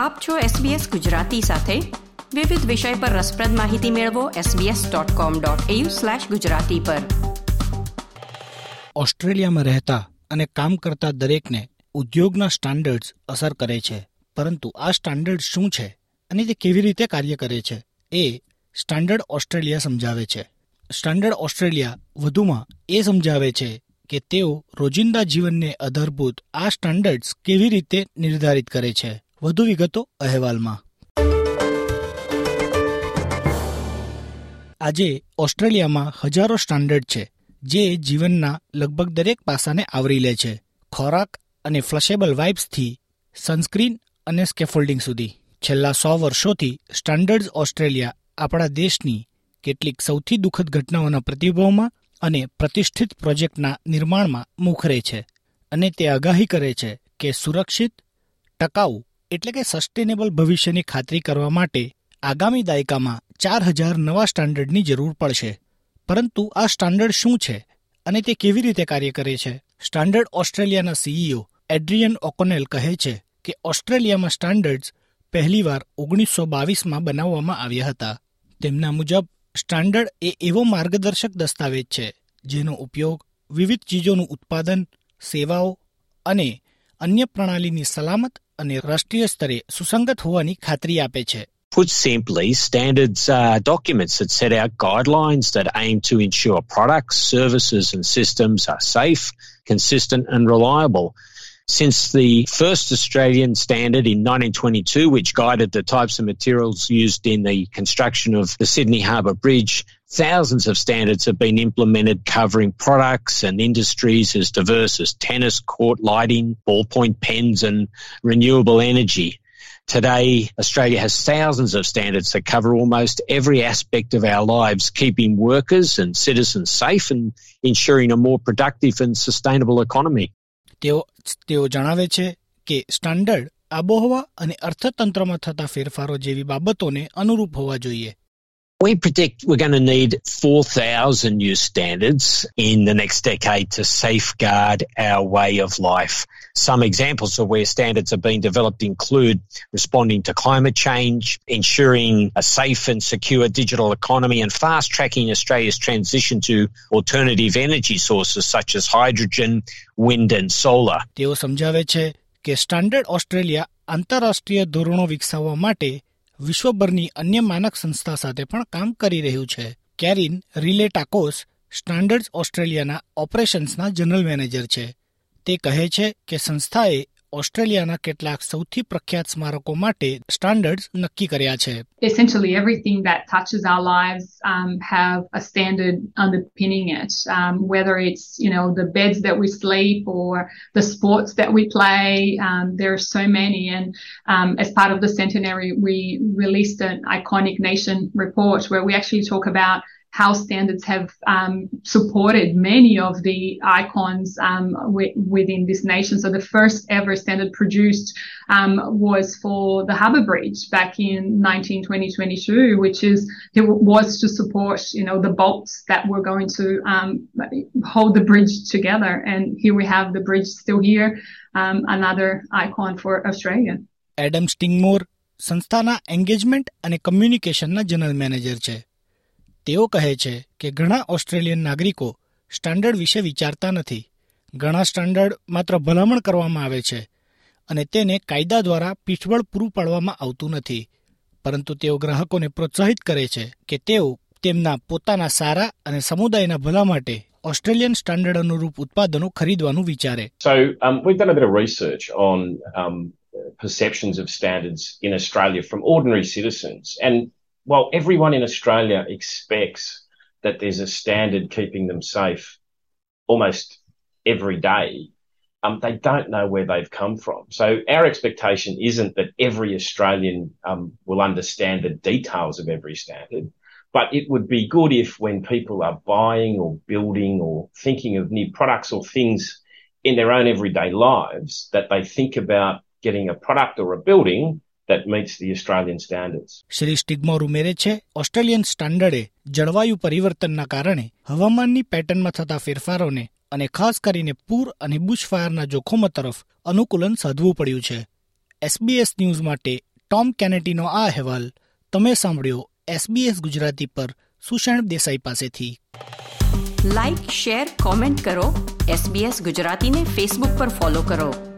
આપ છો SBS ગુજરાતી સાથે. વિવિધ વિષય પર રસપ્રદ માહિતી મેળવો sbs.com.au/gujarati પર. ઓસ્ટ્રેલિયામાં રહેતા અને કામ કરતા દરેકને ઉદ્યોગના સ્ટાન્ડર્ડ્સ અસર કરે છે. પરંતુ આ સ્ટાન્ડર્ડ શું છે અને તે કેવી રીતે કાર્ય કરે છે એ સ્ટાન્ડર્ડ ઓસ્ટ્રેલિયા સમજાવે છે. સ્ટાન્ડર્ડ ઓસ્ટ્રેલિયા વધુમાં એ સમજાવે છે કે તેઓ રોજિંદા જીવનને આધારભૂત આ સ્ટાન્ડર્ડ્સ કેવી રીતે નિર્ધારિત કરે છે. વધુ વિગતો અહેવાલમાં. આજે ઓસ્ટ્રેલિયામાં હજારો સ્ટાન્ડર્ડ છે, જે જીવનના લગભગ દરેક પાસાને આવરી લે છે. ખોરાક અને ફ્લશેબલ વાઇબ્સથી સનસ્ક્રીન અને સ્કેફોલ્ડિંગ સુધી. છેલ્લા સો વર્ષોથી સ્ટાન્ડર્ડ્સ ઓસ્ટ્રેલિયા આપણા દેશની કેટલીક સૌથી દુઃખદ ઘટનાઓના પ્રતિભાવમાં અને પ્રતિષ્ઠિત પ્રોજેક્ટના નિર્માણમાં મુખરે છે અને તે આગાહી કરે છે કે સુરક્ષિત, ટકાઉ એટલે કે સસ્ટેનેબલ ભવિષ્યની ખાતરી કરવા માટે આગામી દાયકામાં ચાર હજાર નવા સ્ટાન્ડર્ડની જરૂર પડશે. પરંતુ આ સ્ટાન્ડર્ડ શું છે અને તે કેવી રીતે કાર્ય કરે છે? સ્ટાન્ડર્ડ ઓસ્ટ્રેલિયાના સીઈઓ એડ્રિયન ઓકોનેલ કહે છે કે ઓસ્ટ્રેલિયામાં સ્ટાન્ડર્ડ્સ પહેલીવાર ઓગણીસો બાવીસમાં બનાવવામાં આવ્યા હતા. તેમના મુજબ, સ્ટાન્ડર્ડ એ એવો માર્ગદર્શક દસ્તાવેજ છે જેનો ઉપયોગ વિવિધ ચીજોનું ઉત્પાદન, સેવાઓ અને અન્ય પ્રણાલીની સલામત અને રાષ્ટ્રીય સ્તરે સુસંગત હોવાની ખાતરી આપે છે Put simply, standards are documents that set out guidelines that aim to ensure products, services, and systems are safe, consistent, and reliable. Since the first Australian standard in 1922, which guided the types of materials used in the construction of the Sydney Harbour Bridge, thousands of standards have been implemented covering products and industries as diverse as tennis court lighting, ballpoint pens, and renewable energy. Today, Australia has thousands of standards that cover almost every aspect of our lives, keeping workers and citizens safe and ensuring a more productive and sustainable economy. તેઓ તેઓ જણાવે છે કે standard આબોહવા અને અર્થતંત્રમાં થતા ફેરફારો જેવી બાબતોને અનુરૂપ હોવા જોઈએ. We predict we're going to need 4,000 new standards in the next decade to safeguard our way of life. Some examples of where standards are being developed include responding to climate change, ensuring a safe and secure digital economy, and fast tracking Australia's transition to alternative energy sources such as hydrogen, wind, and solar. તેઓ સમજાવે છે કે standard Australia આંતરરાષ્ટ્રીય ધોરણો વિકસાવવા માટે વિશ્વભરની અન્ય માનક સંસ્થા સાથે પણ કામ કરી રહ્યું છે. કેરિન રિલે ટાકોસ સ્ટાન્ડર્ડ્સ ઓસ્ટ્રેલિયાના ઓપરેશન્સના જનરલ મેનેજર છે. તે કહે છે કે સંસ્થાએ ઓસ્ટ્રેલિયાના કેટલાક સૌથી પ્રખ્યાત સ્મારકો માટે સ્ટાન્ડર્ડ્સ નક્કી કર્યા છે essentially everything that touches our lives um, have a standard underpinning it. Um, whether it's you know the beds that we sleep or the sports that we play, um, there are so many. And um, as part of the centenary, we released an iconic nation report where we actually talk about how standards have um, supported many of the icons um, wi- within this nation. So the first ever standard produced um, was for the Harbour Bridge back in 1922, which is it was to support you know the bolts that were going to um, hold the bridge together. And here we have the bridge still here, um, another icon for Australia. Adam Stingmore સંસ્થાના engagement અને કમ્યુનિકેશનના general manager છે તેઓ કહે છે કે ઘણા Australian નાગરિકો સ્ટાન્ડર્ડ વિશે વિચારતા નથી. ઘણા સ્ટાન્ડર્ડ માત્ર ભલામણ કરવામાં આવે છે અને તેને કાયદા દ્વારા પીઠબળ પૂરું પાડવામાં આવતું નથી. પરંતુ તેઓ ગ્રાહકોને પ્રોત્સાહિત કરે છે કે તેઓ તેમના પોતાના સારા અને સમુદાયના ભલા માટે ઓસ્ટ્રેલિયન સ્ટાન્ડર્ડ અનુરૂપ ઉત્પાદનો ખરીદવાનું વિચારે. Um, um, perceptions of standards in Australia from ordinary citizens. And while everyone in Australia expects that there's a standard keeping them safe almost every day, um, they don't know where they've come from. So our expectation isn't that every Australian um, will understand the details of every standard, but it would be good if when people are buying or building or thinking of new products or things in their own everyday lives, that they think about getting a product or a building that meets the Australian standards. Shri સ્ટિગમોર ઉમેરે છે Australian સ્ટાન્ડર્ડે જળવાયુ પરિવર્તનના કારણે હવામાનની પેટર્નમાં થતા ફેરફારોને અને ખાસ કરીને પૂર અને બુશફાયરના જોખમો તરફ અનુકૂલન સાધવું પડ્યું છે. એસબીએસ ન્યૂઝ માટે ટોમ કેનેટીનો આ અહેવાલ તમે સાંભળ્યો એસબીએસ ગુજરાતી પર સુષણ દેસાઈ પાસેથી. લાઇક શેર કોમેન્ટ કરો. એસબીએસ ગુજરાતીને ફેસબુક પર ફોલો કરો.